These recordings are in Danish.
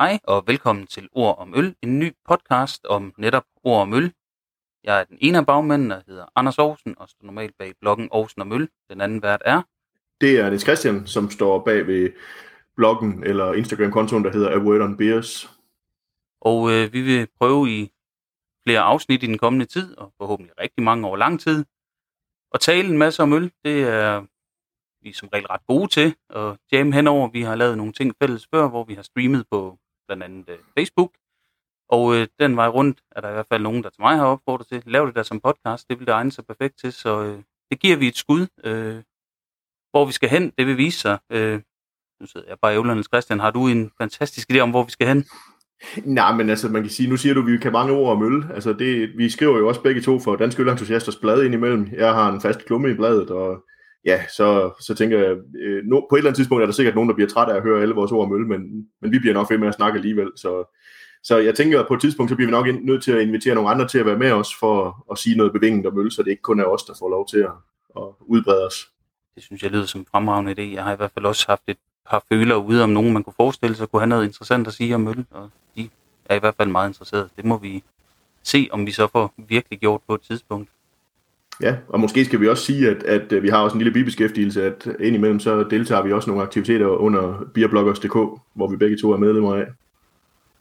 Hej og velkommen til Ord om Øl, en ny podcast om netop ord om øl. Jeg er den ene af bagmændene, der hedder Anders Aarhusen, og står normalt bag bloggen Aarhusen om Øl. Den anden vært er... Det er Niels Christian, som står bag ved bloggen eller Instagram-kontoen, der hedder A Word on Beers. Og øh, vi vil prøve i flere afsnit i den kommende tid, og forhåbentlig rigtig mange over lang tid, at tale en masse om øl. Det er vi er som regel ret gode til at jamme henover. Vi har lavet nogle ting fælles før, hvor vi har streamet på blandt andet øh, Facebook. Og øh, den vej rundt er der i hvert fald nogen, der til mig har opfordret til. Lav det der som podcast, det vil det egne sig perfekt til. Så øh, det giver vi et skud. Øh, hvor vi skal hen, det vil vise sig. Øh, nu sidder jeg bare i Christian. Har du en fantastisk idé om, hvor vi skal hen? Nej, men altså, man kan sige, nu siger du, at vi kan mange ord om øl. Altså, det, vi skriver jo også begge to for Danske Ølentusiasters blad indimellem. Jeg har en fast klumme i bladet, og ja, så, så tænker jeg, øh, no, på et eller andet tidspunkt er der sikkert nogen, der bliver træt af at høre alle vores ord om øl, men, men vi bliver nok ved med at snakke alligevel. Så, så jeg tænker, at på et tidspunkt, så bliver vi nok nødt til at invitere nogle andre til at være med os, for at sige noget bevinget om øl, så det ikke kun er os, der får lov til at, at udbrede os. Det synes jeg lyder som en fremragende idé. Jeg har i hvert fald også haft et par føler ude om nogen, man kunne forestille sig, kunne have noget interessant at sige om øl, og de er i hvert fald meget interesserede. Det må vi se, om vi så får virkelig gjort på et tidspunkt. Ja, og måske skal vi også sige, at, at øh, vi har også en lille bibeskæftigelse, at indimellem så deltager vi også nogle aktiviteter under beerbloggers.dk, hvor vi begge to er medlemmer af.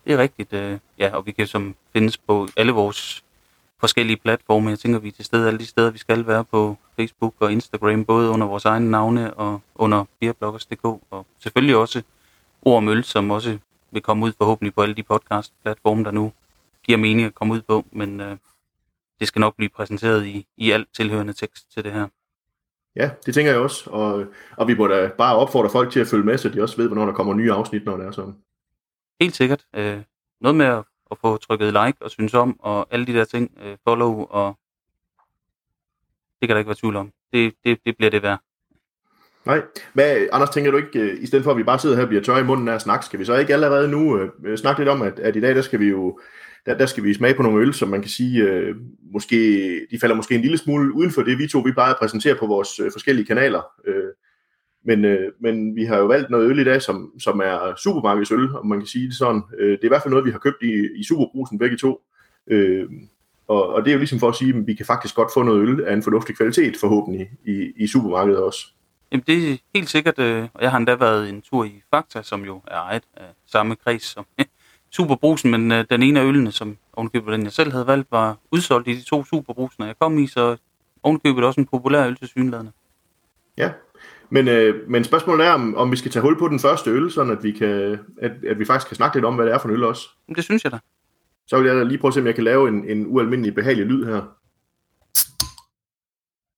Det er rigtigt, øh, ja, og vi kan som findes på alle vores forskellige platforme. Jeg tænker, vi er til stede alle de steder, vi skal være på Facebook og Instagram, både under vores egne navne og under beerbloggers.dk, og selvfølgelig også Ord Møl, som også vil komme ud forhåbentlig på alle de podcast-platforme, der nu giver mening at komme ud på, men øh, det skal nok blive præsenteret i, i alt tilhørende tekst til det her. Ja, det tænker jeg også, og, og vi må da bare opfordre folk til at følge med, så de også ved, hvornår der kommer nye afsnit, når det er sådan. Helt sikkert. Øh, noget med at, at få trykket like og synes om, og alle de der ting, øh, follow, og det kan der ikke være tvivl om. Det, det, det bliver det værd. Nej. Hvad, Anders, tænker du ikke, øh, i stedet for at vi bare sidder her og bliver tør i munden af at snakke, skal vi så ikke allerede nu øh, snakke lidt om, at, at i dag, der skal vi jo der, der skal vi smage på nogle øl, som man kan sige, øh, måske, de falder måske en lille smule uden for det, vi to vi plejer at præsentere på vores øh, forskellige kanaler. Øh, men, øh, men vi har jo valgt noget øl i dag, som, som er supermarkedsøl, om man kan sige det sådan. Øh, det er i hvert fald noget, vi har købt i, i Superbrusen begge to. Øh, og, og det er jo ligesom for at sige, at vi kan faktisk godt få noget øl af en fornuftig kvalitet, forhåbentlig, i, i supermarkedet også. Jamen det er helt sikkert, øh, og jeg har endda været en tur i Fakta, som jo er ejet af samme kreds som Superbrusen, men øh, den ene af ølene, som ovenkøbet den jeg selv havde valgt, var udsolgt i de to Superbrusen, jeg kom i, så ovenkøbet også en populær øl til synlædende. Ja, men, øh, men spørgsmålet er, om, om vi skal tage hul på den første øl, sådan at vi, kan, at, at vi faktisk kan snakke lidt om, hvad det er for en øl også. Det synes jeg da. Så vil jeg da lige prøve at se, om jeg kan lave en, en ualmindelig behagelig lyd her. Det,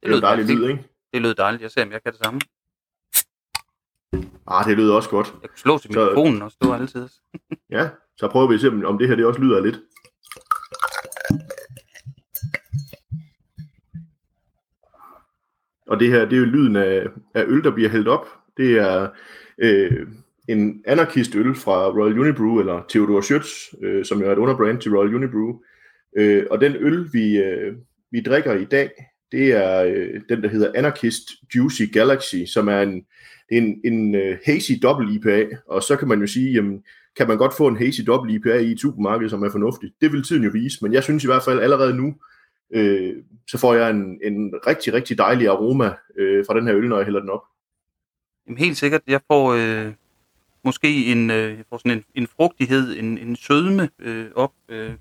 det er en dejlig lyd, ikke? Det lød dejligt. Jeg ser, om jeg kan det samme. Ah, det lyder også godt. Jeg kunne slå til mikrofonen så, det var altid. ja, så prøver vi at se, om det her det også lyder lidt. Og det her, det er jo lyden af, af øl, der bliver hældt op. Det er øh, en anarkist øl fra Royal Unibrew, eller Theodor Schütz, øh, som jo er et underbrand til Royal Unibrew. Øh, og den øl, vi, øh, vi drikker i dag, det er øh, den, der hedder Anarchist Juicy Galaxy, som er en, en, en øh, hazy double IPA, og så kan man jo sige, jamen, kan man godt få en hazy double IPA i et supermarked, som er fornuftigt. Det vil tiden jo vise, men jeg synes i hvert fald allerede nu, øh, så får jeg en, en rigtig, rigtig dejlig aroma øh, fra den her øl, når jeg hælder den op. Jamen helt sikkert, jeg får øh, måske en, øh, jeg får sådan en, en frugtighed, en, en sødme øh, op, øh,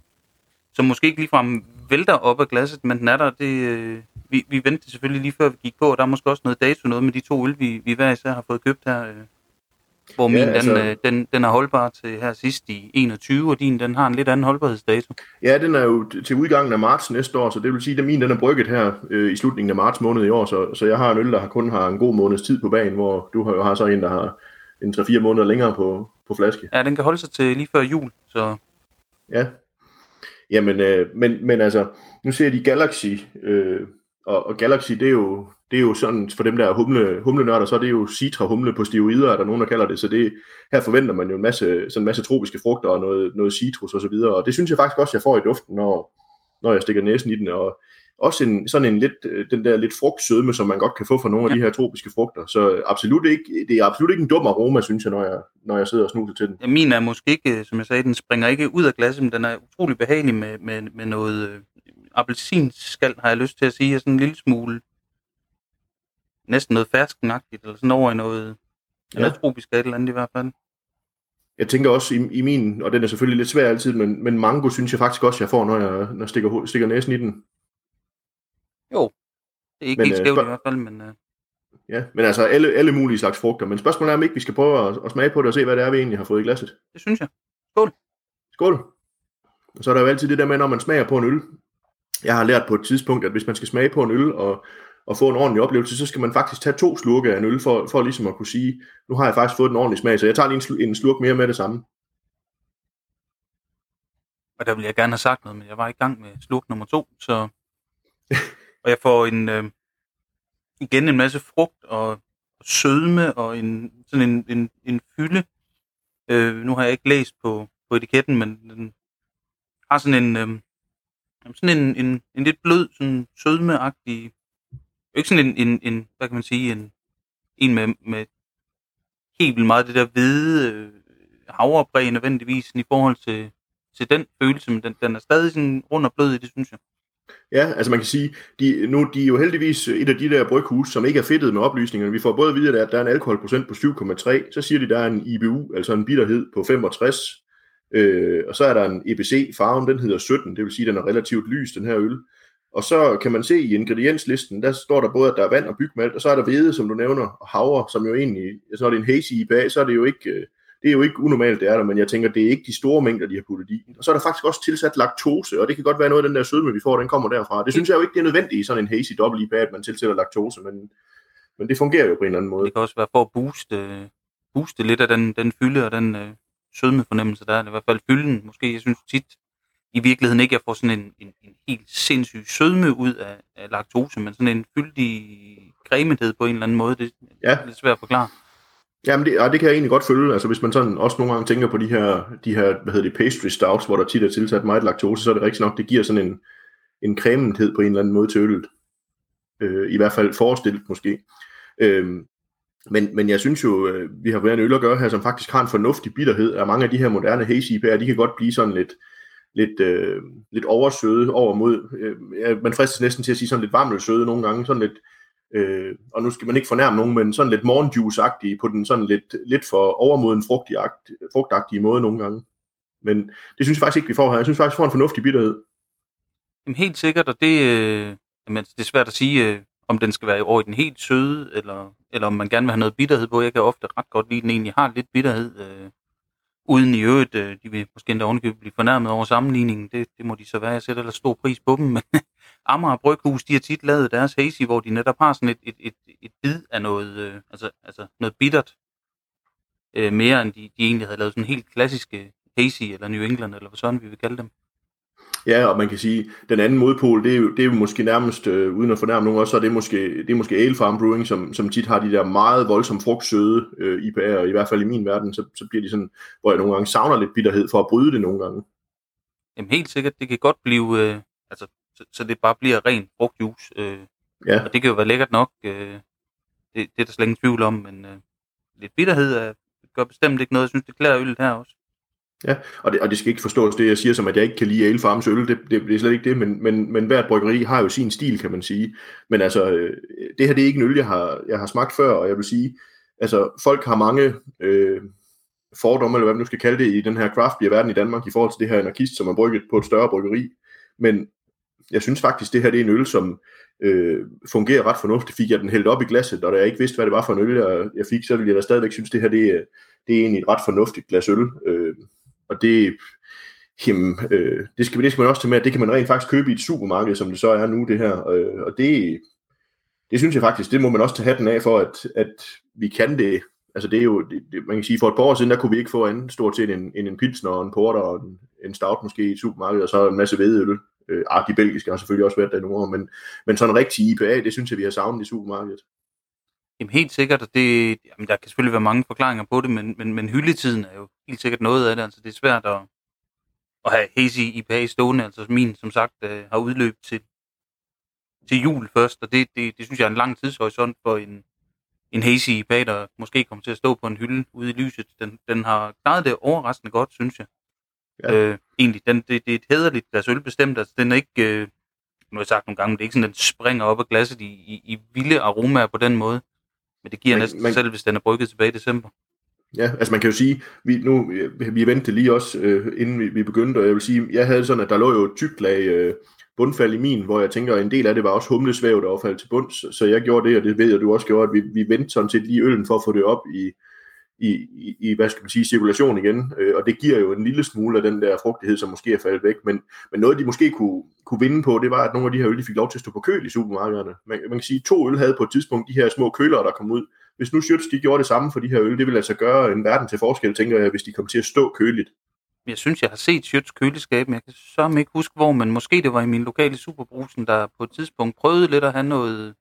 som måske ikke ligefrem vælter op af glasset, men den er der, det, øh, vi, vi ventede selvfølgelig lige før vi gik på, og der er måske også noget dato noget med de to øl, vi, vi hver især har fået købt her. Øh, hvor min, ja, altså, den, øh, den, den er holdbar til her sidst i 21, og din, den har en lidt anden holdbarhedsdato. Ja, den er jo til udgangen af marts næste år, så det vil sige, at min den er brygget her øh, i slutningen af marts måned i år, så, så jeg har en øl, der kun har en god måneds tid på banen, hvor du har jo har så en, der har en 3-4 måneder længere på, på flaske. Ja, den kan holde sig til lige før jul, så... Ja, Jamen, øh, men, men altså, nu ser de Galaxy, øh, og, og Galaxy, det er jo, det er jo sådan, for dem der humle, humlenørder, så er det jo citra humle på steroider, er der nogen, der kalder det, så det, her forventer man jo en masse, sådan en masse tropiske frugter og noget, noget citrus og så videre, og det synes jeg faktisk også, jeg får i duften, når, når jeg stikker næsen i den, og, også en, sådan en lidt, øh, den der lidt frugtsødme, som man godt kan få fra nogle af de her tropiske frugter. Så absolut ikke, det er absolut ikke en dum aroma, synes jeg, når jeg, når jeg sidder og snuser til den. Ja, min er måske ikke, som jeg sagde, den springer ikke ud af glasset, men den er utrolig behagelig med, med, med noget øh, appelsinskal, har jeg lyst til at sige, og sådan en lille smule, næsten noget ferskenagtigt, eller sådan over i noget, ja. tropisk et eller andet i hvert fald. Jeg tænker også i, i min, og den er selvfølgelig lidt svær altid, men, men mango synes jeg faktisk også, jeg får, når jeg, når jeg stikker, stikker næsen i den. Jo, det er ikke men, helt øh, skævt øh, i hvert fald, men... Øh... Ja, men altså alle, alle mulige slags frugter. Men spørgsmålet er, om ikke vi skal prøve at, at smage på det og se, hvad det er, vi egentlig har fået i glasset. Det synes jeg. Skål. Skål. Og så er der jo altid det der med, når man smager på en øl. Jeg har lært på et tidspunkt, at hvis man skal smage på en øl og, og få en ordentlig oplevelse, så skal man faktisk tage to slurke af en øl, for, for ligesom at kunne sige, nu har jeg faktisk fået en ordentlig smag, så jeg tager lige en, en slurk mere med det samme. Og der ville jeg gerne have sagt noget, men jeg var i gang med slurk nummer to, så Og jeg får en, øh, igen en masse frugt og, og sødme og en, sådan en, en, en fylde. Øh, nu har jeg ikke læst på, på etiketten, men den har sådan en, øh, sådan en, en, en lidt blød, sådan sødmeagtig, ikke sådan en, en, en, hvad kan man sige, en, en med, med helt vildt meget det der hvide øh, havrebreg nødvendigvis i forhold til, til den følelse, men den, den er stadig sådan rund og blød i det, synes jeg. Ja, altså man kan sige, de, nu de er jo heldigvis et af de der bryghus, som ikke er fedtet med oplysningerne. Vi får både at vide, at der er en alkoholprocent på 7,3, så siger de, at der er en IBU, altså en bitterhed på 65, øh, og så er der en EBC, farven den hedder 17, det vil sige, at den er relativt lys, den her øl. Og så kan man se i ingredienslisten, der står der både, at der er vand og bygmalt, og så er der hvede, som du nævner, og havre, som jo egentlig, altså når det er en hazy IPA, så er det jo ikke, øh, det er jo ikke unormalt, det er der, men jeg tænker, det er ikke de store mængder, de har puttet i. Og så er der faktisk også tilsat laktose, og det kan godt være noget af den der sødme, vi får, den kommer derfra. Det synes jeg jo ikke, det er nødvendigt i sådan en hazy double IPA, at man tilsætter laktose, men, men det fungerer jo på en eller anden måde. Det kan også være for at booste, booste lidt af den, den fylde og den øh, sødme fornemmelse der. I hvert fald fylden, måske. Jeg synes tit, i virkeligheden ikke, jeg får sådan en, en, en helt sindssyg sødme ud af, af laktose, men sådan en fyldig cremethed på en eller anden måde. Det ja. er lidt svært at forklare. Jamen, det, og det kan jeg egentlig godt følge. Altså, hvis man sådan også nogle gange tænker på de her, de her hvad hedder det, pastry stouts, hvor der tit er tilsat meget laktose, så er det rigtigt nok, det giver sådan en, en crementhed på en eller anden måde til øllet. Øh, I hvert fald forestillet måske. Øh, men, men jeg synes jo, øh, vi har været en øl at gøre her, som faktisk har en fornuftig bitterhed, og mange af de her moderne hazy IPA'er, de kan godt blive sådan lidt, lidt, øh, lidt oversøde over mod, øh, man fristes næsten til at sige sådan lidt varmelsøde nogle gange, sådan lidt, øh, og nu skal man ikke fornærme nogen, men sådan lidt morgenjuice-agtige på den sådan lidt, lidt for overmoden frugtagtige måde nogle gange. Men det synes jeg faktisk ikke, vi får her. Jeg synes faktisk, vi får en fornuftig bitterhed. Jamen helt sikkert, og det, øh, jamen, det er svært at sige, øh, om den skal være over i den helt søde, eller, eller om man gerne vil have noget bitterhed på. Jeg kan ofte ret godt lide, at den egentlig har lidt bitterhed, øh, uden i øvrigt, øh, de vil måske endda ovenikøbet blive fornærmet over sammenligningen. Det, det må de så være. Jeg sætter ellers stor pris på dem, men Amager Bryghus, de har tit lavet deres hazy, hvor de netop har sådan et, et, et, et bid af noget, øh, altså, altså noget bittert, øh, mere end de, de egentlig havde lavet sådan helt klassiske hazy, eller New England, eller hvad sådan vi vil kalde dem. Ja, og man kan sige, den anden modpol, det er jo, det er jo måske nærmest, øh, uden at fornærme nogen også, så er det måske, det er måske Ale Farm Brewing, som, som tit har de der meget voldsomt frugtsøde øh, IPA'er, og i hvert fald i min verden, så, så bliver de sådan, hvor jeg nogle gange savner lidt bitterhed for at bryde det nogle gange. Jamen helt sikkert, det kan godt blive, øh, altså så, så det bare bliver ren frugtjuice. Øh, ja. Og det kan jo være lækkert nok, øh, det, det er der slet ingen tvivl om, men øh, lidt bitterhed er, gør bestemt ikke noget. Jeg synes, det klæder øllet her også. Ja, og det, og det skal ikke forstås det, jeg siger som, at jeg ikke kan lide Ale Farms øl, det, det, det er slet ikke det, men, men, men hvert bryggeri har jo sin stil, kan man sige. Men altså, øh, det her det er ikke en øl, jeg har, jeg har smagt før, og jeg vil sige, altså folk har mange øh, fordomme, eller hvad man nu skal kalde det, i den her craft beer verden i Danmark, i forhold til det her anarkist, som er brygget på et større bryggeri. Men jeg synes faktisk, det her det er en øl, som øh, fungerer ret fornuftigt. Fik jeg den hældt op i glasset, og da jeg ikke vidste, hvad det var for en øl, jeg, jeg fik, så ville jeg da stadigvæk synes, det her det er, det er egentlig et ret fornuftigt glas øl. Øh, og det, jamen, øh, det, skal, det skal man også til med, at det kan man rent faktisk købe i et supermarked, som det så er nu, det her. Øh, og det, det synes jeg faktisk, det må man også tage hatten af for, at, at vi kan det. Altså det er jo, det, det, man kan sige, for et par år siden, der kunne vi ikke få en stort set en, en, en pilsner og en porter og en, en stout måske i et supermarked, og så en masse hvedeøl. Øh, ah, de belgiske har selvfølgelig også været der nogle år, men, men sådan en rigtig IPA, det synes jeg, vi har savnet i supermarkedet. Jamen helt sikkert, og det, jamen, der kan selvfølgelig være mange forklaringer på det, men, men, men hyldetiden er jo helt sikkert noget af det. Altså det er svært at, at have hazy IPA stående. Altså min, som sagt, øh, har udløb til til jul først, og det, det, det synes jeg er en lang tidshorisont for en, en hazy IPA, der måske kommer til at stå på en hylde ude i lyset. Den, den har klaret det overraskende godt, synes jeg. Ja. Øh, egentlig, den, det, det er et hederligt glas øl bestemt. Altså, den er ikke, øh, nu har jeg sagt nogle gange, men det er ikke sådan, at den springer op af glasset i, i, i vilde aromaer på den måde. Men det giver men, næsten men, selv, hvis den er brygget tilbage i december. Ja, altså man kan jo sige, vi, nu, vi ventede lige også, øh, inden vi, vi begyndte, og jeg vil sige, jeg havde sådan, at der lå jo et tykt lag øh, bundfald i min, hvor jeg tænker, at en del af det var også humlesvæv, der var faldet til bunds, så jeg gjorde det, og det ved jeg, du også gjorde, at vi, vi vendte sådan set lige øllen for at få det op i, i, i, i hvad skal man sige, cirkulation igen, øh, og det giver jo en lille smule af den der frugtighed, som måske er faldet væk, men, men noget de måske kunne, kunne vinde på, det var, at nogle af de her øl, de fik lov til at stå på køl i supermarkederne. Man, man kan sige, at to øl havde på et tidspunkt de her små kølere, der kom ud. Hvis nu Schütz, de gjorde det samme for de her øl, det ville altså gøre en verden til forskel, tænker jeg, hvis de kom til at stå køligt. Jeg synes, jeg har set Schütz køleskab, men jeg kan så ikke huske, hvor, men måske det var i min lokale superbrusen, der på et tidspunkt prøvede lidt at have noget,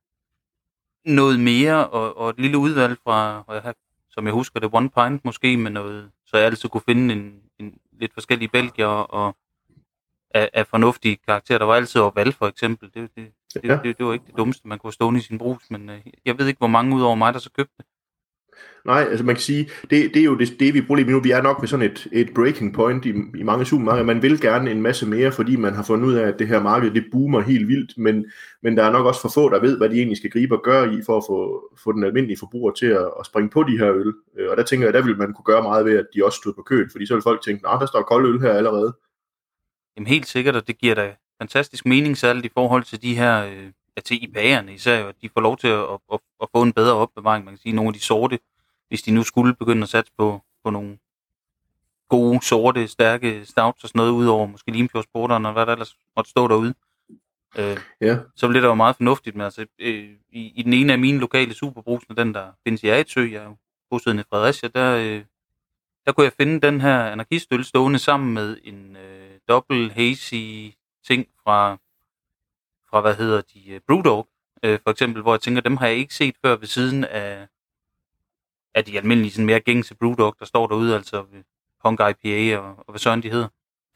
noget mere, og, og et lille udvalg fra, og jeg som jeg husker det, One Pint måske med noget, så jeg altid kunne finde en, en lidt forskellige belgier og af, af fornuftige karakterer. Der var altid Orval for eksempel. Det, det, det, ja. det, det, var ikke det dummeste, man kunne stå i sin brus, men øh, jeg ved ikke, hvor mange ud over mig, der så købte det. Nej, altså man kan sige, det, det er jo det, det vi bruger lige nu. Vi er nok ved sådan et, et breaking point i, i mange supermarkeder. Man vil gerne en masse mere, fordi man har fundet ud af, at det her marked, det boomer helt vildt, men, men der er nok også for få, der ved, hvad de egentlig skal gribe og gøre i, for at få, få den almindelige forbruger til at, at springe på de her øl. Øh, og der tænker jeg, der vil man kunne gøre meget ved, at de også stod på køen, fordi så vil folk tænke, nej, der står kold øl her allerede. Jamen helt sikkert, og det giver da fantastisk mening, særligt i forhold til de her, øh, ja, til IPA'erne især, at de får lov til at, at, at, at få en bedre opbevaring. Man kan sige, nogle af de sorte, hvis de nu skulle begynde at satse på, på nogle gode, sorte, stærke stouts og sådan noget, udover måske Limfjordsporteren og hvad der ellers måtte stå derude. Øh, ja. Så bliver det jo meget fornuftigt, men altså, øh, i, i den ene af mine lokale superbrusene, den der findes i Aetsø, jeg er jo bosiddende i Fredericia, der, øh, der kunne jeg finde den her anarkistøl stående sammen med en øh, dobbelt hazy ting fra, fra hvad hedder de, uh, Brewdog, øh, for eksempel, hvor jeg tænker, dem har jeg ikke set før ved siden af, af de almindelige sådan mere gængse Brewdog, der står derude, altså Punk IPA og, og hvad sådan de hedder.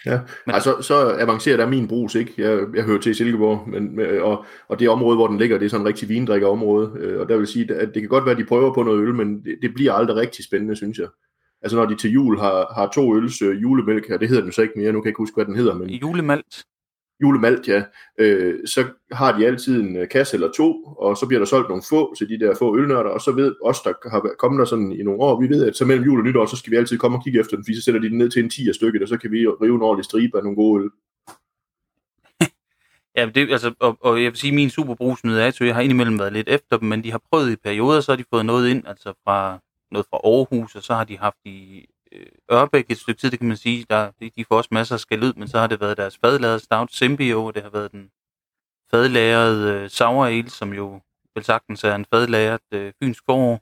Ja, men, altså så avanceret er min brus ikke. Jeg, jeg hører til i Silkeborg, men, og, og det område, hvor den ligger, det er sådan en rigtig vindrikkerområde, øh, og der vil sige, at det kan godt være, at de prøver på noget øl, men det, det bliver aldrig rigtig spændende, synes jeg. Altså når de til jul har, har to øls øh, julemælk her, det hedder den så ikke mere, nu kan jeg ikke huske, hvad den hedder. Men... Julemalt? Julemalt, ja, øh, så har de altid en øh, kasse eller to, og så bliver der solgt nogle få til de der få ølnørder, og så ved os, der har kommet der sådan i nogle år, vi ved, at så mellem jul og nytår, så skal vi altid komme og kigge efter den, fordi så sætter de den ned til en 10 stykke, og så kan vi rive en ordentlig stribe af nogle gode øl. Ja, det, altså, og, og jeg vil sige, at min superbrugsnyde er, at jeg har indimellem været lidt efter dem, men de har prøvet i perioder, så har de fået noget ind, altså fra noget fra Aarhus, og så har de haft i Øh, Ørbæk et stykke tid, det kan man sige, der, de får også masser af skal ud, men så har det været deres fadlavede Stout Symbio, det har været den fadlagrede øh, Sour Ale, som jo vel sagtens er en fadlagret øh, fynsk forår,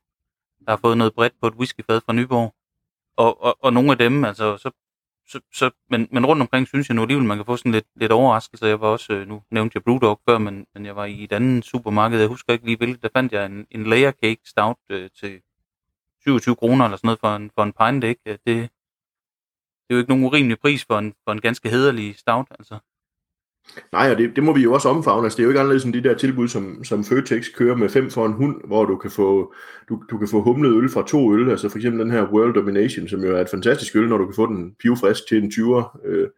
der har fået noget bredt på et whiskyfad fra Nyborg. Og, og, og nogle af dem, altså, så, så, så men, men rundt omkring synes jeg nu alligevel, man kan få sådan lidt, lidt overraskelse. Jeg var også, øh, nu nævnte jeg Brewdog før, men, men jeg var i et andet supermarked, jeg husker ikke lige hvilket, der fandt jeg en, en layer cake stout øh, til 27 kroner eller sådan noget for en, for en pint, ikke? Øh, det, det er jo ikke nogen urimelig pris for en, for en ganske hederlig stout, altså. Nej, og det, det må vi jo også omfavne. Altså, det er jo ikke anderledes end de der tilbud, som, som Føtex kører med fem for en hund, hvor du kan få, du, du kan få humlet øl fra to øl. Altså for eksempel den her World Domination, som jo er et fantastisk øl, når du kan få den pivfrisk til en 20'er. Øh,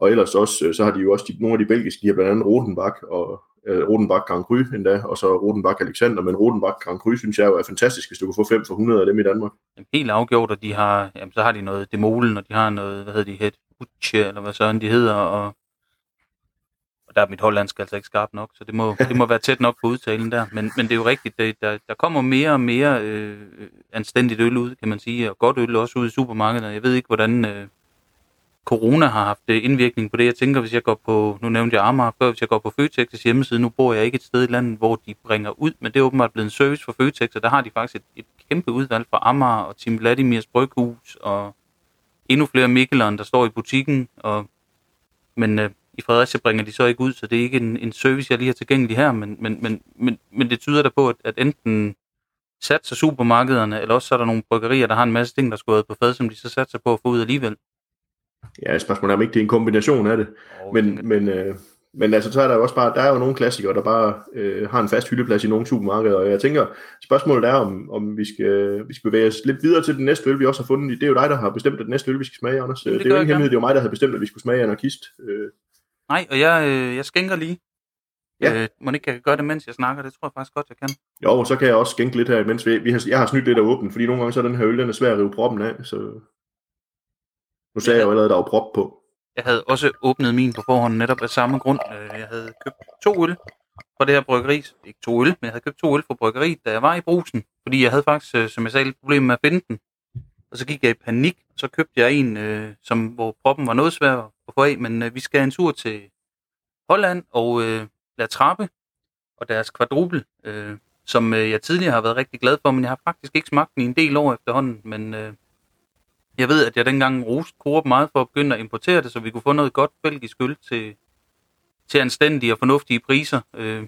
og ellers også, øh, så har de jo også de, nogle af de belgiske, de har blandt andet Rodenbach og øh, Rodenbach Grand Cru endda, og så Rodenbach Alexander, men Rodenbach Grand Cru synes jeg jo er fantastisk, hvis du kan få 5 for 100 af dem i Danmark. Jamen, helt afgjort, og de har, jamen, så har de noget demolen, og de har noget, hvad hedder de, het Uche, eller hvad sådan de hedder, og, og der er mit hollandsk altså ikke skarpt nok, så det må, det må være tæt nok på udtalen der, men, men det er jo rigtigt, det, der, der kommer mere og mere øh, anstændigt øl ud, kan man sige, og godt øl også ud i supermarkedet, jeg ved ikke, hvordan... Øh, corona har haft øh, indvirkning på det. Jeg tænker, hvis jeg går på, nu nævnte jeg Amager før, hvis jeg går på Føtex' hjemmeside, nu bor jeg ikke et sted i landet, hvor de bringer ud, men det er åbenbart blevet en service for Føtex, og der har de faktisk et, et kæmpe udvalg fra Amager og Tim Vladimirs Bryghus, og endnu flere Mikkeleren, der står i butikken, og, men øh, i Fredericia bringer de så ikke ud, så det er ikke en, en service, jeg lige har tilgængelig her, men, men, men, men, men det tyder da på, at, at enten satser supermarkederne, eller også så er der nogle bryggerier, der har en masse ting, der skal på fad, som de så satser på at få ud alligevel. Ja, spørgsmålet er, om ikke det er en kombination af det. Oh, men, det men, øh, men altså, så er der jo også bare, der er jo nogle klassikere, der bare øh, har en fast hyldeplads i nogle supermarkeder, og jeg tænker, spørgsmålet er, om, om vi, skal, vi skal bevæge os lidt videre til den næste øl, vi også har fundet. Det er jo dig, der har bestemt, at den næste øl, vi skal smage, Anders. Det, det, det er jo ikke hemmelighed, det er jo mig, der havde bestemt, at vi skulle smage anarkist. Øh. Nej, og jeg, øh, jeg skænker lige. Ja. Øh, må ikke kan gøre det, mens jeg snakker? Det tror jeg faktisk godt, jeg kan. Jo, så kan jeg også skænke lidt her, mens vi, vi har, jeg har snydt lidt af åben, fordi nogle gange så er den her øl, den er svær at rive proppen af, så... Nu sagde jeg, jeg jo allerede, der var prop på. Jeg havde også åbnet min på forhånd netop af samme grund. Øh, jeg havde købt to øl fra det her bryggeri. Ikke to øl, men jeg havde købt to øl fra bryggeriet, da jeg var i brusen. Fordi jeg havde faktisk, øh, som jeg sagde, lidt problemer med at finde den. Og så gik jeg i panik, så købte jeg en, øh, som, hvor proppen var noget svær at få af. Men øh, vi skal en tur til Holland og øh, La Trappe og deres kvadrupel, øh, som øh, jeg tidligere har været rigtig glad for, men jeg har faktisk ikke smagt den i en del år efterhånden. Men øh, jeg ved, at jeg dengang roste Coop meget for at begynde at importere det, så vi kunne få noget godt belgisk øl til, til anstændige og fornuftige priser. Øh,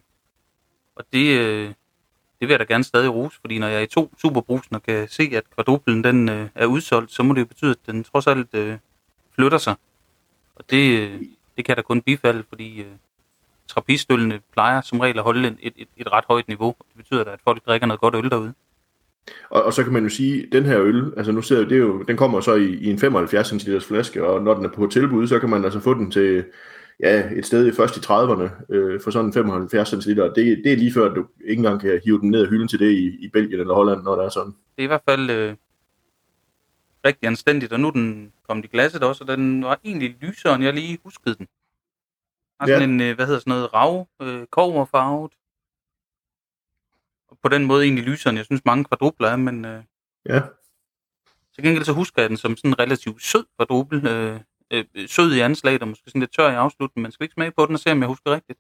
og det, øh, det vil jeg da gerne stadig rose, fordi når jeg er i to superbrusen og kan se, at kvadruplen den, øh, er udsolgt, så må det jo betyde, at den trods alt øh, flytter sig. Og det, øh, det kan da kun bifalde, fordi øh, trappistølene plejer som regel at holde et, et, et ret højt niveau. Det betyder da, at folk drikker noget godt øl derude. Og, og så kan man jo sige, den her øl, altså nu ser jeg, det jo, den kommer så i, i en 75 cm flaske, og når den er på tilbud, så kan man altså få den til ja, et sted i først i 30'erne øh, for sådan 75 cm. Det, det er lige før, at du ikke engang kan hive den ned af hylden til det i, i Belgien eller Holland, når der er sådan. Det er i hvert fald øh, rigtig anstændigt, og nu den kommet i glasset også, og den var egentlig lysere, end jeg lige huskede den. Har sådan ja. en, øh, hvad hedder sådan noget, rav, øh, koverfarvet, på den måde egentlig lyseren, jeg synes mange kvadrupler er, men øh, ja. til gengæld så husker jeg den som sådan en relativt sød kvadruppel, øh, øh, sød i anslaget og måske sådan lidt tør i afslutningen, men skal ikke smage på den og se, om jeg husker rigtigt?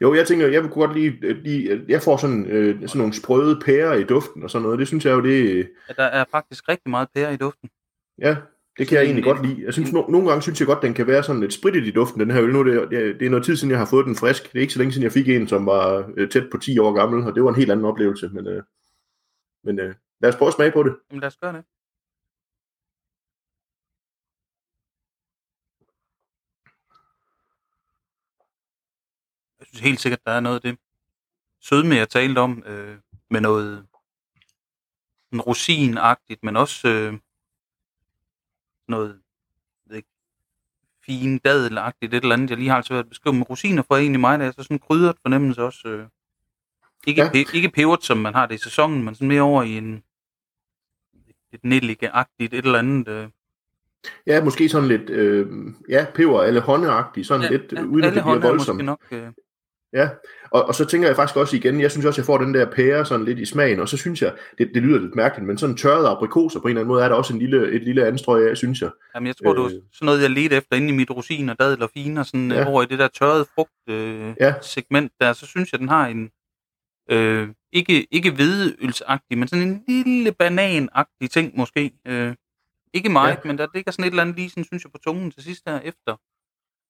Jo, jeg tænker, jeg vil godt lige, lige jeg får sådan, øh, sådan nogle sprøde pærer i duften og sådan noget, det synes jeg jo, det... Ja, der er faktisk rigtig meget pære i duften. Ja, det kan jeg egentlig godt lide. Jeg synes, no, nogle gange synes jeg godt, den kan være sådan lidt spritet i duften, den her øl. Nu det, det, det er noget tid siden, jeg har fået den frisk. Det er ikke så længe siden, jeg fik en, som var øh, tæt på 10 år gammel, og det var en helt anden oplevelse. Men, øh, men øh, lad os prøve at smage på det. Jamen lad os gøre det. Jeg synes helt sikkert, der er noget af det sødme, jeg talte om, øh, med noget en rosinagtigt, men også øh, noget ved fin dadelagtigt, et eller andet. Jeg lige har altså været beskrevet med rosiner for egentlig mig, der er så sådan krydret fornemmelse også. Øh, ikke, ja. pe- ikke pebert, som man har det i sæsonen, men sådan mere over i en et nelike-agtigt et eller andet. Øh. Ja, måske sådan lidt, øh, ja, peber eller håndeagtigt, sådan ja, lidt, ja, uden at det bliver voldsomt. Nok, øh, Ja, og, og så tænker jeg faktisk også igen, jeg synes også, jeg får den der pære sådan lidt i smagen, og så synes jeg, det, det lyder lidt mærkeligt, men sådan tørrede aprikoser på en eller anden måde, er der også en lille, et lille anstrøg af, synes jeg. Jamen jeg tror, øh, det var sådan noget, jeg ledte efter inde i mit rosin og dadel og fine, og sådan ja. over i det der tørrede frugt øh, ja. segment der, så synes jeg, den har en, øh, ikke, ikke hvedeølsagtig, men sådan en lille bananagtig ting måske. Øh, ikke meget, ja. men der ligger sådan et eller andet lige, sådan, synes jeg, på tungen til sidst her efter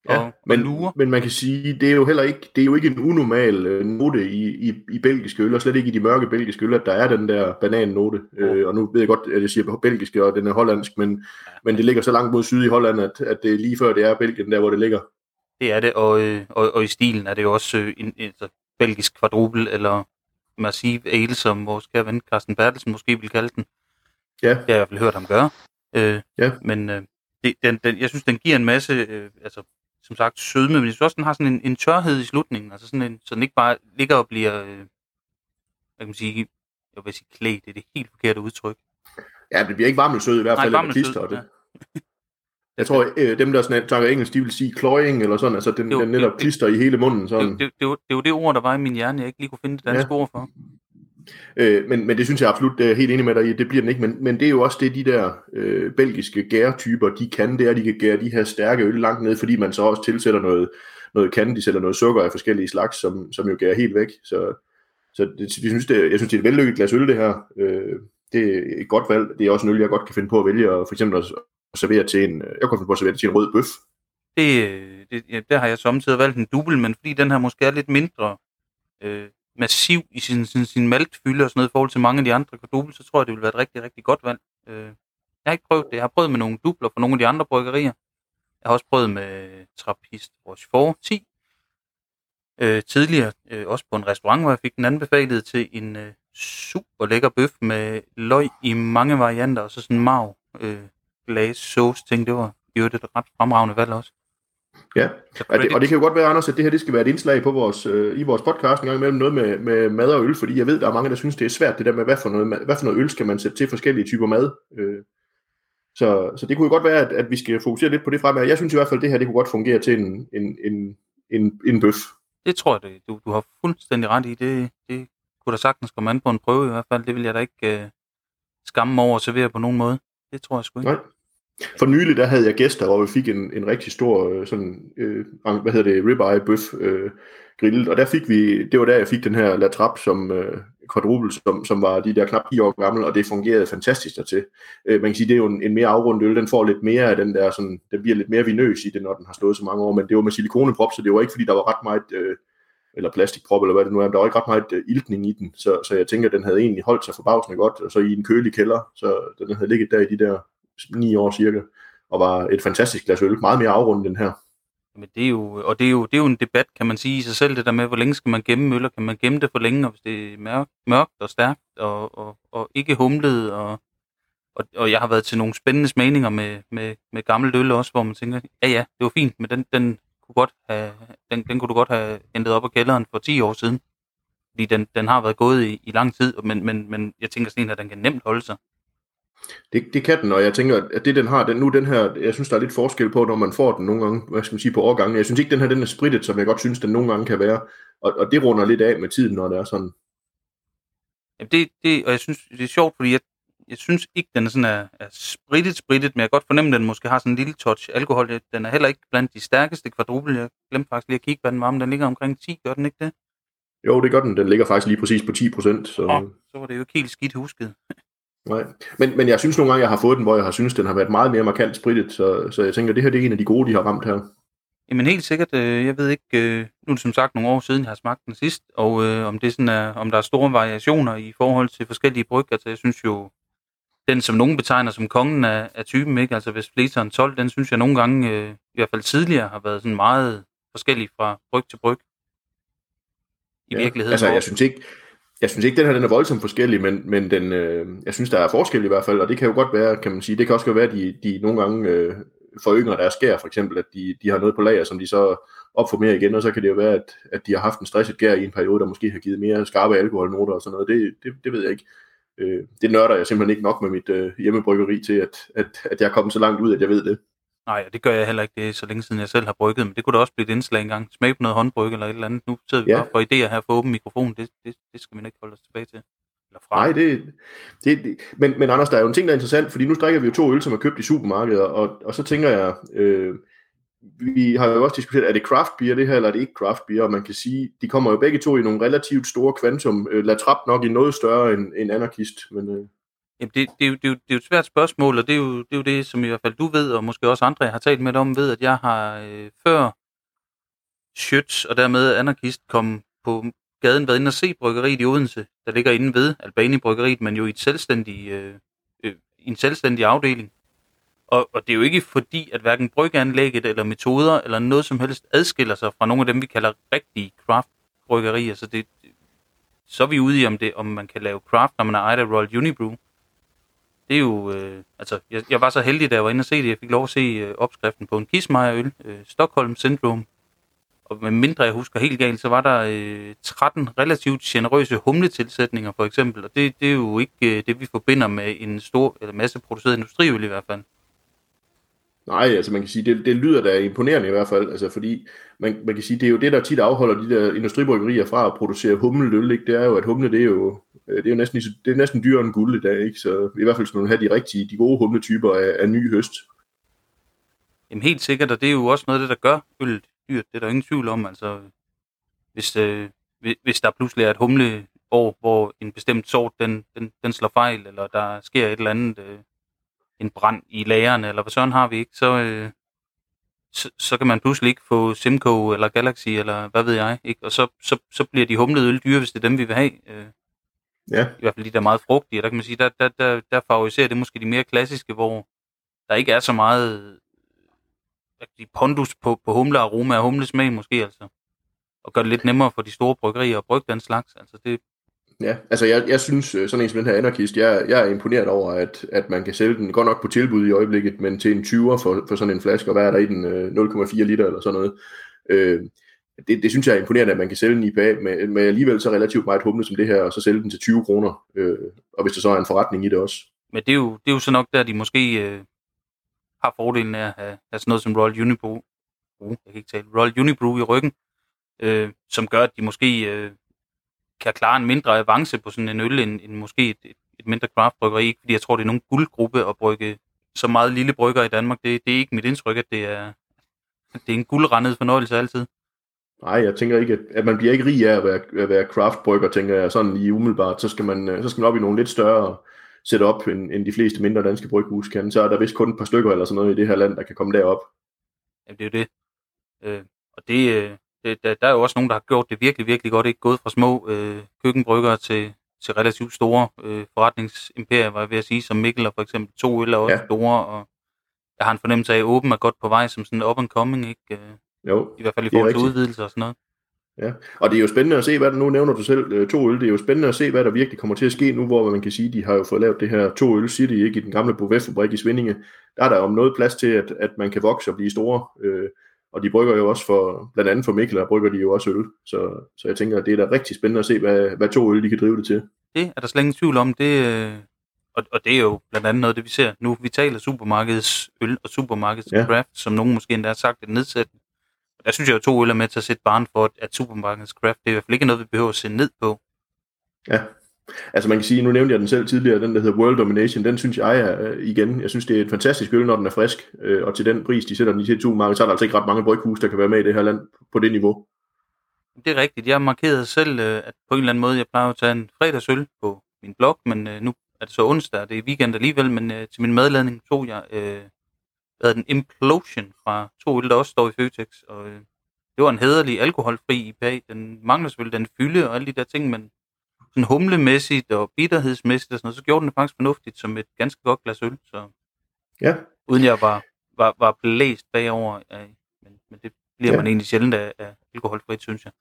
Ja, og, men, og men man kan sige, det er jo heller ikke, det er jo ikke en unormal øh, note i, i, i belgisk øl, og slet ikke i de mørke belgiske øl, at der er den der banannote. Ja. Øh, og nu ved jeg godt, at jeg siger belgisk, og den er hollandsk, men, men det ligger så langt mod syd i Holland, at, at det er lige før det er Belgien, der hvor det ligger. Det er det, og, øh, og, og i stilen er det jo også øh, en, en, en altså, belgisk kvadrupel, eller massiv ale, som vores kære ven Carsten Bertelsen måske vil kalde den. Ja. Jeg har i hvert fald hørt ham gøre. Øh, ja. Men øh, det, den, den, jeg synes, den giver en masse øh, altså som sagt sødme, men jeg synes også, den har sådan en, en tørhed i slutningen, altså sådan en, så den ikke bare ligger og bliver, øh, hvad kan man sige, jeg vil sige klædt, det er det helt forkerte udtryk. Ja, det bliver ikke varmelsød i hvert fald, Nej, eller klister. Det. Ja. jeg tror, øh, dem der snakker engelsk, de vil sige cloying, eller sådan, altså den, jo, den netop klister i hele munden. Sådan. Det, det, det, det, det var det ord, der var i min hjerne, jeg ikke lige kunne finde det danske ja. ord for. Øh, men, men det synes jeg absolut, det er helt enig med dig i, det bliver den ikke, men, men det er jo også det, de der øh, belgiske gærtyper, de kan, det er, de kan gære de her stærke øl langt ned, fordi man så også tilsætter noget, noget candy eller noget sukker af forskellige slags, som, som jo gærer helt væk. Så, så det, vi synes, det, jeg synes, det er et vellykket glas øl, det her. Øh, det er et godt valg. Det er også en øl, jeg godt kan finde på at vælge, og for eksempel at, at servere til en, jeg kan finde på at servere til en rød bøf. Det, øh, det, ja, der har jeg samtidig valgt en dubbel, men fordi den her måske er lidt mindre, øh, massiv i sin, sin, sin maltfylde og sådan noget i forhold til mange af de andre kvadrupler, så tror jeg, det vil være et rigtig, rigtig godt valg. Øh, jeg har ikke prøvet det. Jeg har prøvet med nogle dubler fra nogle af de andre bryggerier. Jeg har også prøvet med Trappist Rochefort 10, øh, tidligere, øh, også på en restaurant, hvor jeg fik den anbefalet til en øh, super lækker bøf med løg i mange varianter, og så sådan en marv øh, glas sauce ting. Det var jo et ret fremragende valg også. Ja, og det, og det kan jo godt være, Anders, at det her det skal være et indslag på vores, øh, i vores podcast en gang imellem noget med, med mad og øl, fordi jeg ved, der er mange, der synes, det er svært, det der med, hvad for noget, hvad for noget øl skal man sætte til forskellige typer mad. Øh, så, så det kunne jo godt være, at, at vi skal fokusere lidt på det fremad. Jeg synes i hvert fald, at det her det kunne godt fungere til en, en, en, en, en bøf. Det tror jeg, det, du, du har fuldstændig ret i. Det, det kunne da sagtens komme an på en prøve i hvert fald. Det vil jeg da ikke øh, skamme mig over at servere på nogen måde. Det tror jeg sgu ikke. Nej. For nylig der havde jeg gæster, hvor vi fik en, en rigtig stor øh, sådan, øh, hvad hedder det, ribeye bøf øh, grillet, og der fik vi, det var der jeg fik den her latrap som øh, quadruple, som, som var de der knap 10 år gammel, og det fungerede fantastisk dertil. Øh, man kan sige, det er jo en, en mere afrundet øl, den får lidt mere af den der, sådan, den bliver lidt mere vinøs i det, når den har stået så mange år, men det var med silikoneprop, så det var ikke fordi, der var ret meget, øh, eller plastikprop, eller hvad det nu er, der var ikke ret meget øh, iltning i den, så, så jeg tænker, at den havde egentlig holdt sig forbavsende godt, og så i en kølig kælder, så den havde ligget der i de der ni år cirka, og var et fantastisk glas øl, meget mere afrundet end her. Men det er jo, og det er jo, det er jo en debat, kan man sige i sig selv, det der med, hvor længe skal man gemme møller, kan man gemme det for længe, og hvis det er mørkt, mørkt og stærkt, og, og, og ikke humlet, og, og, og jeg har været til nogle spændende smagninger med, med, med gammelt øl også, hvor man tænker, ja ja, det var fint, men den, den, kunne, godt have, den, den kunne du godt have hentet op af kælderen for 10 år siden, fordi den, den har været gået i, i lang tid, men, men, men jeg tænker sådan, at den kan nemt holde sig. Det, det kan den, og jeg tænker, at det den har, den, nu den her, jeg synes, der er lidt forskel på, når man får den nogle gange, hvad skal man sige, på årgangen. Jeg synes ikke, den her, den er spritet, som jeg godt synes, den nogle gange kan være, og, og det runder lidt af med tiden, når det er sådan. Jamen det, det, og jeg synes, det er sjovt, fordi jeg, jeg synes ikke, den er sådan er, er spritet, spritet, men jeg kan godt fornemme, at den måske har sådan en lille touch alkohol. Den er heller ikke blandt de stærkeste kvadruple. Jeg glemte faktisk lige at kigge, hvad den var, men den ligger omkring 10, gør den ikke det? Jo, det gør den. Den ligger faktisk lige præcis på 10 procent. Så... Oh, så var det jo ikke helt skidt husket. Nej, men, men jeg synes nogle gange, jeg har fået den, hvor jeg har synes, den har været meget mere markant spritet, så, så jeg tænker, det her det er en af de gode, de har ramt her. Jamen helt sikkert, øh, jeg ved ikke, øh, nu er det som sagt nogle år siden, jeg har smagt den sidst, og øh, om, det sådan er, om der er store variationer i forhold til forskellige bryg. Altså jeg synes jo, den som nogen betegner som kongen af, af typen, ikke? altså hvis Fleteren 12, den synes jeg nogle gange, øh, i hvert fald tidligere, har været sådan meget forskellig fra bryg til bryg. I ja, virkeligheden. Altså jeg synes ikke, jeg synes ikke, den her den er voldsomt forskellig, men, men den, øh, jeg synes, der er forskel i hvert fald, og det kan jo godt være, kan man sige, det kan også godt være, at de, de nogle gange øh, forynger deres skær, for eksempel, at de, de har noget på lager, som de så opformerer igen, og så kan det jo være, at, at de har haft en stresset gær i en periode, der måske har givet mere skarpe alkoholnoter og sådan noget. Det, det, det ved jeg ikke. Øh, det nørder jeg simpelthen ikke nok med mit øh, hjemmebryggeri til, at, at, at jeg er kommet så langt ud, at jeg ved det. Nej, det gør jeg heller ikke. Det er så længe siden, jeg selv har brygget, men det kunne da også blive et indslag engang. Smag på noget håndbryg eller et eller andet. Nu sidder vi ja. bare for idéer her for åben mikrofon. Det, det, det skal vi ikke holde os tilbage til. Eller fra. Nej, det, det, det men, men Anders, der er jo en ting, der er interessant, fordi nu drikker vi jo to øl, som er købt i supermarkedet, og, og så tænker jeg, øh, vi har jo også diskuteret, er det craft beer det her, eller er det ikke craft beer, og man kan sige, de kommer jo begge to i nogle relativt store kvantum. Øh, La Trappe nok i noget større end, end Anarkist, men... Øh, Jamen, det, det, er jo, det, er jo, det er jo et svært spørgsmål, og det er, jo, det er jo det, som i hvert fald du ved, og måske også andre, jeg har talt med dig om, ved, at jeg har øh, før Schütz og dermed anarkist kom på gaden været inde og se bryggeriet i Odense, der ligger inde ved Albani Bryggeriet, men jo i, et selvstændig, øh, øh, i en selvstændig afdeling. Og, og det er jo ikke fordi, at hverken bryggeanlægget eller metoder eller noget som helst adskiller sig fra nogle af dem, vi kalder rigtige craft bryggerier. Så, det, så er vi ude i, om, det, om man kan lave craft, når man er ejet af Royal Unibrew det er jo, øh, altså, jeg, jeg var så heldig, da jeg var inde og se det. Jeg fik lov at se øh, opskriften på en kismejerøl, øh, Stockholm Syndrome. Og med mindre jeg husker helt galt, så var der øh, 13 relativt generøse humletilsætninger, for eksempel. Og det, det er jo ikke øh, det, vi forbinder med en stor eller masse produceret industriøl i hvert fald. Nej, altså man kan sige, det, det lyder da imponerende i hvert fald, altså fordi man, man kan sige, det er jo det, der tit afholder de der industribryggerier fra at producere humleøl, ikke? det er jo, at humle, det er jo, Øh, det er jo næsten, det er næsten dyrere end guld i dag, ikke? så i hvert fald skal man have de rigtige, de gode humletyper af, af ny høst. Jamen helt sikkert, og det er jo også noget af det, der gør øllet dyrt, det er der ingen tvivl om, altså hvis, øh, hvis der pludselig er et humleår, hvor en bestemt sort, den, den, den slår fejl, eller der sker et eller andet, øh, en brand i lagerne, eller hvad sådan har vi ikke, så, øh, så, så kan man pludselig ikke få Simco eller Galaxy, eller hvad ved jeg, ikke? og så, så, så bliver de humlede øl dyre, hvis det er dem, vi vil have. Øh, ja. I hvert fald de der meget frugtige, der kan man sige, der, der, der, der favoriserer det måske de mere klassiske, hvor der ikke er så meget de pondus på, på humle aroma og humlesmag måske altså. og gøre det lidt nemmere for de store bryggerier at brygge den slags. Altså det, Ja, altså jeg, jeg synes, øh, sådan en som den her anarkist, jeg, jeg er imponeret over, at, at man kan sælge den godt nok på tilbud i øjeblikket, men til en 20'er for, for sådan en flaske, og hvad er der i den, 0,4 liter eller sådan noget. Øh, det, det synes jeg er imponerende, at man kan sælge en IPA med, med alligevel så relativt meget humle som det her, og så sælge den til 20 kroner, øh, og hvis der så er en forretning i det også. Men det er jo, det er jo så nok der, de måske øh, har fordelen af at have, sådan noget som Royal Unibrew, uh, jeg kan ikke tale, Royal Unibrew i ryggen, øh, som gør, at de måske øh, kan klare en mindre avance på sådan en øl, end, end måske et, et, mindre craftbryggeri. Ikke fordi jeg tror, det er nogen guldgruppe at brygge så meget lille brygger i Danmark. Det, det er ikke mit indtryk, at det er, at det er en guldrendet fornøjelse altid. Nej, jeg tænker ikke, at, man bliver ikke rig af at være, at være craftbrygger, tænker jeg sådan lige umiddelbart. Så skal man, øh, så skal man op i nogle lidt større setup, end, end de fleste mindre danske bryghus kan. Så er der vist kun et par stykker eller sådan noget i det her land, der kan komme derop. Ja, det er jo det. Øh, og det, øh, det der, der er jo også nogen, der har gjort det virkelig, virkelig godt. Ikke gået fra små øh, køkkenbryggere til, til relativt store øh, forretningsimperier, var jeg ved at sige, som Mikkel og for eksempel to øl er også ja. store, og jeg har en fornemmelse af, at Åben er godt på vej som sådan up and coming, ikke? Jo, I hvert fald i forhold til udvidelse og sådan noget. Ja, og det er jo spændende at se, hvad der nu nævner du selv, øh, to øl, det er jo spændende at se, hvad der virkelig kommer til at ske nu, hvor man kan sige, de har jo fået lavet det her to øl City, ikke i den gamle Bouvet-fabrik i Svindinge. Der er der om noget plads til, at, at man kan vokse og blive store, øh, og de brygger jo også for, blandt andet for Mikkel, der brygger de jo også øl, så, så jeg tænker, at det er da rigtig spændende at se, hvad, hvad to øl de kan drive det til. Det er der slet ingen tvivl om, det, øh, og, og det er jo blandt andet noget, det vi ser nu. Vi taler supermarkedets øl og supermarkedets ja. craft, som nogen måske endda har sagt, er nedsat der synes jeg jo, to øl er med til at sætte barn for, at supermarkedets craft, det er i hvert fald ikke noget, vi behøver at se ned på. Ja, altså man kan sige, nu nævnte jeg den selv tidligere, den der hedder World Domination, den synes jeg er, øh, igen, jeg synes det er et fantastisk øl, når den er frisk, øh, og til den pris, de sætter den i til supermarkedet, så er der altså ikke ret mange bryghus, der kan være med i det her land på det niveau. Det er rigtigt. Jeg markerede selv, øh, at på en eller anden måde, jeg plejer at tage en fredagsøl på min blog, men nu er det så onsdag, det er weekend alligevel, men til min madladning tog jeg øh, hvad den Implosion fra to øl, der også står i Føtex. Og, øh, det var en hederlig alkoholfri IPA. Den mangler selvfølgelig den fylde og alle de der ting, men sådan humlemæssigt og bitterhedsmæssigt og sådan noget, så gjorde den faktisk fornuftigt som et ganske godt glas øl. Så, ja. Uden jeg var, var, var blæst bagover. Af, men, men det bliver ja. man egentlig sjældent af, af alkoholfrit, synes jeg.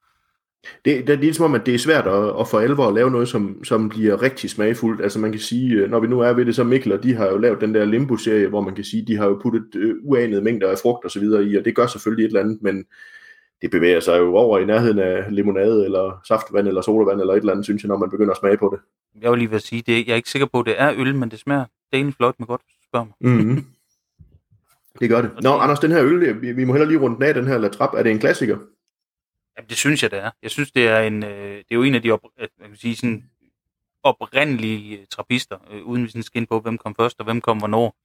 Det, det, er ligesom om, at det er svært at, at for alvor at lave noget, som, som bliver rigtig smagfuldt. Altså man kan sige, øh, når vi nu er ved det, så Mikkel og de har jo lavet den der Limbo-serie, hvor man kan sige, de har jo puttet uh, uanede mængder af frugt og så videre i, og det gør selvfølgelig et eller andet, men det bevæger sig jo over i nærheden af limonade, eller saftvand, eller sodavand, eller et eller andet, synes jeg, når man begynder at smage på det. Jeg vil lige vil sige, det, jeg er ikke sikker på, at det er øl, men det smager det flot med godt, spørger mig. Mm-hmm. Det gør det. Nå, Anders, den her øl, vi, vi må heller lige runde den af, den her La Trappe. Er det en klassiker? Jamen, det synes jeg, det er. Jeg synes, det er en, øh, det er jo en af de op, man kan sige, sådan oprindelige øh, trappister, øh, uden vi sådan skal ind på, hvem kom først og hvem kom hvornår.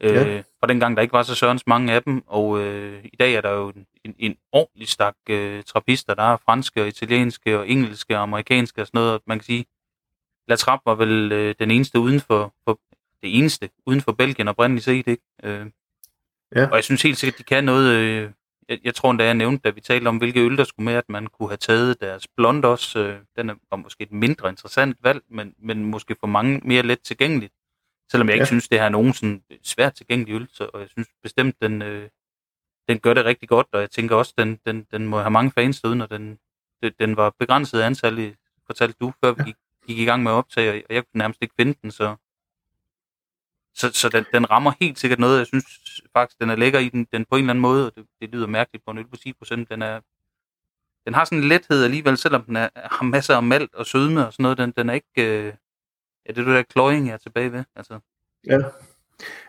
Øh, ja. Fra dengang, der ikke var så sørens mange af dem, og øh, i dag er der jo en, en, en ordentlig stak øh, trappister. Der er franske, og italienske, og engelske, og amerikanske og sådan noget. Man kan sige, La Trappe var vel øh, den eneste uden for, for, det eneste uden for Belgien oprindeligt set, ikke? Øh, ja. Og jeg synes helt sikkert, de kan noget, øh, jeg, jeg tror endda, jeg nævnte, da vi talte om, hvilke øl der skulle med, at man kunne have taget deres blond også. Øh, den er, var måske et mindre interessant valg, men, men måske for mange mere let tilgængeligt. Selvom jeg ikke ja. synes, det her er nogen sådan svært tilgængelig øl, så, og jeg synes bestemt, den, øh, den gør det rigtig godt, og jeg tænker også, den, den, den må have mange fans derude, når den, den, den var begrænset antal, i, fortalte du, før vi gik, gik i gang med at optage, og jeg kunne nærmest ikke finde den, så så, så den, den rammer helt sikkert noget. Jeg synes faktisk, den er lækker i den, den på en eller anden måde, og det, det lyder mærkeligt på en øl på 10%. Den, er, den har sådan en lethed alligevel, selvom den er, har masser af malt og sødme og sådan noget. Den, den er ikke... Øh, ja, det er det der cloying, jeg er tilbage ved. Altså. Ja.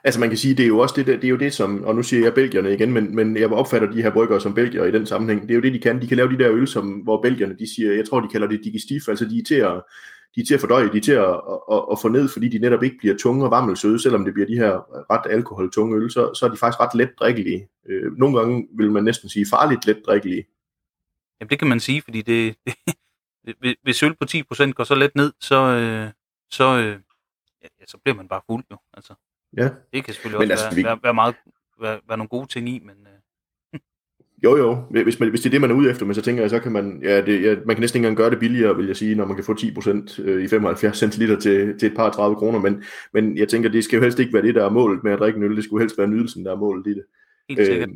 Altså man kan sige, det er jo også det, der, det er jo det som, og nu siger jeg belgierne igen, men, men jeg opfatter de her bryggere som belgier i den sammenhæng. Det er jo det, de kan. De kan lave de der øl, som, hvor belgierne, de siger, jeg tror, de kalder det digestif, altså de er til at, de er til at fordøje, de er til at, at, at, at få ned, fordi de netop ikke bliver tunge og vammelsøde, selvom det bliver de her ret alkoholtunge øl, så, så er de faktisk ret let drikkelige. Øh, nogle gange vil man næsten sige farligt let drikkelige. Jamen det kan man sige, fordi det, det hvis øl på 10% går så let ned, så, øh, så, øh, ja, så bliver man bare fuld jo. Altså, ja. Det kan selvfølgelig også altså, være, vi... være, være, meget, være, være nogle gode ting i, men... Øh, jo, jo. Hvis, man, hvis det er det, man er ude efter, men så tænker jeg, så kan man, ja, det, ja, man kan næsten ikke engang gøre det billigere, vil jeg sige, når man kan få 10% øh, i 75 centiliter til, til et par 30 kroner, men, men jeg tænker, det skal jo helst ikke være det, der er målet med at drikke en øl, det skulle helst være nydelsen, der er målet i det. Helt sikkert. Øh,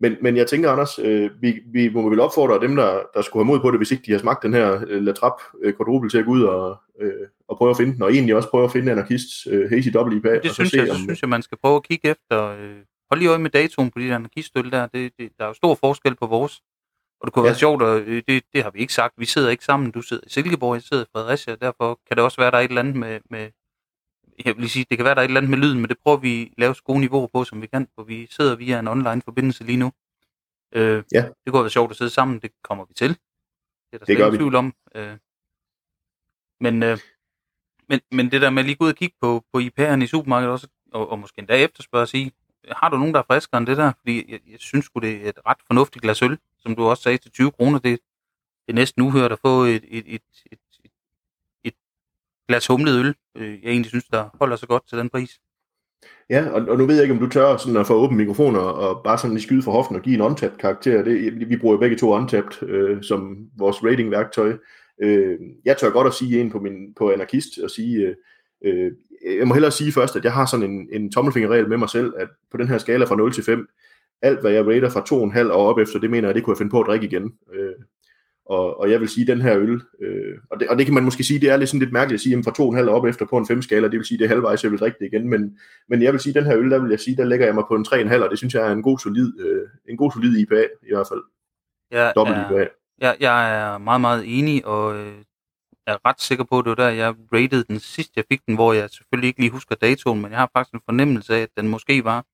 men, men jeg tænker, Anders, øh, vi, vi må vel opfordre dem, der, der skulle have mod på det, hvis ikke de har smagt den her øh, Latrap øh, quadruple til at gå ud og, øh, og prøve at finde den, og egentlig også prøve at finde anarkist øh, Hazy Double IPA. Det synes, jeg, om, synes jeg, man skal prøve at kigge efter. Øh, hold lige øje med datoen på de der anarkistøl der. Det, det, der er jo stor forskel på vores. Og det kunne ja. være sjovt, og øh, det, det har vi ikke sagt. Vi sidder ikke sammen. Du sidder i Silkeborg, jeg sidder i Fredericia, derfor kan det også være, der er et eller andet med, med jeg vil sige, det kan være, der er et eller andet med lyden, men det prøver vi at lave så gode niveauer på, som vi kan, for vi sidder via en online forbindelse lige nu. Øh, ja. Det kunne være sjovt at sidde sammen, det kommer vi til. Det er der det gør vi. tvivl om. Øh, men, øh, men, men det der med at lige gå ud og kigge på, på IP'erne i supermarkedet også, og, og måske endda efterspørge og sige, har du nogen, der er friskere end det der? Fordi jeg, jeg synes det er et ret fornuftigt glas øl, som du også sagde til 20 kroner. Det, det er næsten uhørt at få et, et, et, et, et, et glas humlet øl, øh, jeg egentlig synes, der holder så godt til den pris. Ja, og, og nu ved jeg ikke, om du tør sådan at få åben mikrofoner og bare sådan lige skyde for hoften og give en untapped karakter. Det, vi bruger jo begge to untapped øh, som vores ratingværktøj. Øh, jeg tør godt at sige en på, min, på anarkist og sige, øh, øh, jeg må hellere sige først, at jeg har sådan en, en tommelfingerregel med mig selv, at på den her skala fra 0 til 5, alt hvad jeg rater fra 2,5 og op efter, det mener jeg, det kunne jeg finde på at drikke igen. Øh, og, og jeg vil sige, den her øl, øh, og, det, og det kan man måske sige, det er lidt, sådan lidt mærkeligt at sige, at fra 2,5 op efter på en 5-skala, det vil sige, det er halvvejs, jeg vil drikke det igen, men, men jeg vil sige, den her øl, der vil jeg sige, der lægger jeg mig på en 3,5, og det synes jeg er en god solid, øh, en god solid IPA, i hvert fald. Ja, Dobbelt IPA. Jeg, jeg er meget, meget enig, og øh, er ret sikker på, at det var der, jeg rated den sidste, jeg fik den, hvor jeg selvfølgelig ikke lige husker datoen, men jeg har faktisk en fornemmelse af, at den måske var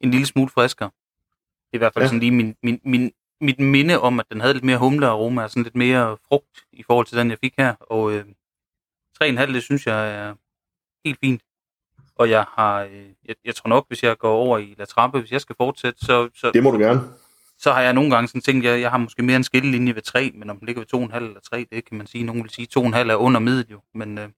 en lille smule friskere. Det er i hvert fald ja. sådan lige min, min, min, mit minde om, at den havde lidt mere humle aroma, og sådan lidt mere frugt i forhold til den, jeg fik her. Og øh, 3,5, det synes jeg er helt fint. Og jeg har, øh, jeg, jeg tror nok, hvis jeg går over i La Trappe, hvis jeg skal fortsætte, så... så det må du gerne. Så har jeg nogle gange sådan tænkt, at jeg, jeg har måske mere en skillelinje ved 3, men om den ligger ved 2,5 eller 3, det kan man sige. Nogen vil sige, 2,5 er under middel jo, men... Øh,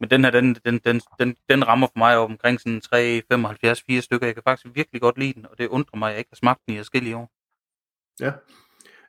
men den her, den, den, den, den, den rammer for mig omkring sådan 3, 75, 4 stykker. Jeg kan faktisk virkelig godt lide den, og det undrer mig, at jeg ikke har smagt den i forskellige år. Ja.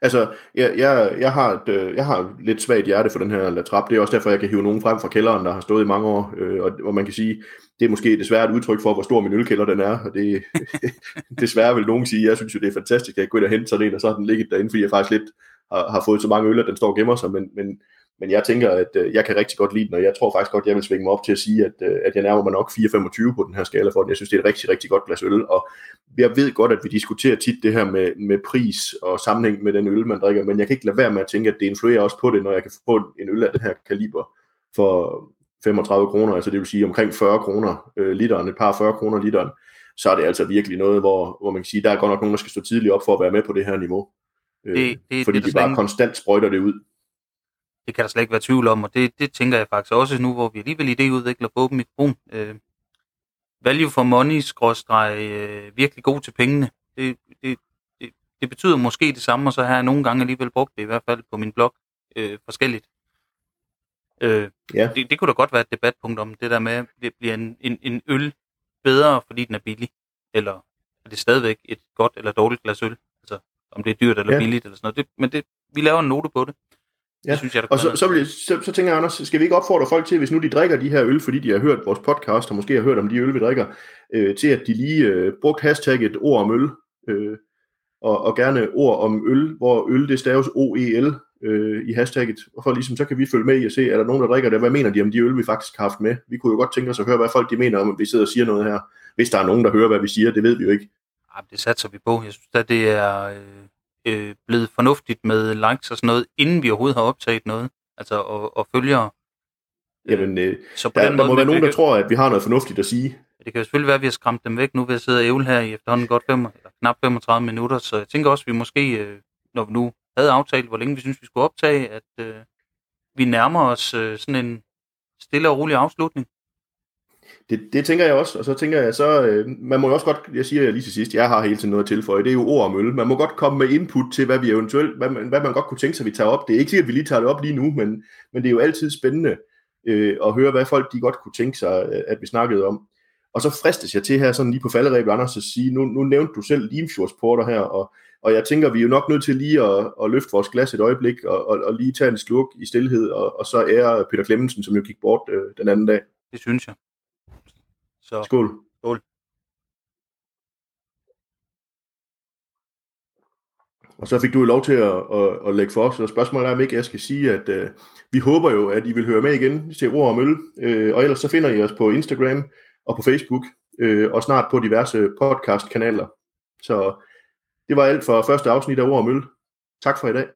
Altså, jeg, jeg, jeg, har et, øh, jeg har lidt svagt hjerte for den her latrap. Det er også derfor, jeg kan hive nogen frem fra kælderen, der har stået i mange år. Øh, og hvor man kan sige, det er måske desværre et udtryk for, hvor stor min ølkælder den er. Og det desværre vil nogen sige, jeg synes jo, det er fantastisk, at jeg går ind og henter sådan en, og så har den ligget derinde, fordi jeg faktisk lidt har, har fået så mange øl, at den står og gemmer sig. Men, men men jeg tænker, at øh, jeg kan rigtig godt lide den, og jeg tror faktisk godt, jeg vil svinge mig op til at sige, at, øh, at jeg nærmer mig nok 4,25 på den her skala for den. Jeg synes, det er et rigtig, rigtig godt glas øl, og jeg ved godt, at vi diskuterer tit det her med, med pris og sammenhæng med den øl, man drikker, men jeg kan ikke lade være med at tænke, at det influerer også på det, når jeg kan få en øl af den her kaliber for 35 kroner, altså det vil sige omkring 40 kroner øh, literen, et par 40 kroner literen, så er det altså virkelig noget, hvor, hvor man kan sige, der er godt nok nogen, der skal stå tidligt op for at være med på det her niveau. Øh, det, det, fordi det, de bare konstant sprøjter det ud. Det kan der slet ikke være tvivl om, og det, det tænker jeg faktisk også nu, hvor vi alligevel idéudvikler på åben mikrofon. Øh, value for money, skråstreg, øh, virkelig god til pengene. Det, det, det, det betyder måske det samme, og så har jeg nogle gange alligevel brugt det, i hvert fald på min blog, øh, forskelligt. Øh, ja. det, det kunne da godt være et debatpunkt om det der med, at det bliver en, en, en øl bedre, fordi den er billig, eller er det stadigvæk et godt eller dårligt glas øl? Altså, om det er dyrt eller ja. billigt eller sådan noget. Det, men det, vi laver en note på det. Ja. Det synes jeg, der og så, så, vil jeg, så, så tænker jeg, Anders, skal vi ikke opfordre folk til, hvis nu de drikker de her øl, fordi de har hørt vores podcast, og måske har hørt om de øl, vi drikker, øh, til at de lige øh, brugt hashtagget ord om øl, øh, og, og gerne ord om øl, hvor øl det staves O-E-L øh, i hashtagget, og for ligesom, så kan vi følge med i at se, er der nogen, der drikker det, hvad mener de om de øl, vi faktisk har haft med? Vi kunne jo godt tænke os at høre, hvad folk de mener om, at vi sidder og siger noget her. Hvis der er nogen, der hører, hvad vi siger, det ved vi jo ikke. Ja, det satser vi på. Jeg synes at det er... Øh øh, blevet fornuftigt med likes og sådan noget, inden vi overhovedet har optaget noget, altså og, og følgere. Øh, Jamen, øh, så på der, den måde, der må være nogen, der tror, at vi har noget fornuftigt at sige. Det kan jo selvfølgelig være, at vi har skræmt dem væk nu ved at sidde og ævle her i efterhånden godt fem, eller knap 35 minutter, så jeg tænker også, at vi måske, øh, når vi nu havde aftalt, hvor længe vi synes, vi skulle optage, at øh, vi nærmer os øh, sådan en stille og rolig afslutning det, det tænker jeg også, og så tænker jeg så, øh, man må jo også godt, jeg siger lige til sidst, jeg har hele tiden noget at tilføje, det er jo ord om øl. Man må godt komme med input til, hvad vi eventuelt, hvad man, hvad man godt kunne tænke sig, vi tager op. Det er ikke sikkert, at vi lige tager det op lige nu, men, men det er jo altid spændende øh, at høre, hvad folk de godt kunne tænke sig, øh, at vi snakkede om. Og så fristes jeg til her, sådan lige på falderæbet, Anders, at sige, nu, nu nævnte du selv Limfjordsporter her, og, og jeg tænker, vi er jo nok nødt til lige at, at løfte vores glas et øjeblik, og, og, og lige tage en sluk i stillhed, og, og så ære Peter Clemmensen, som jo gik bort øh, den anden dag. Det synes jeg. Så, skål. Skål. Og så fik du lov til at, at, at lægge for os, og spørgsmålet er, om ikke jeg skal sige, at uh, vi håber jo, at I vil høre med igen til Ord og Mølle, uh, og ellers så finder I os på Instagram og på Facebook, uh, og snart på diverse podcast-kanaler. Så det var alt for første afsnit af Ord og Mølle. Tak for i dag.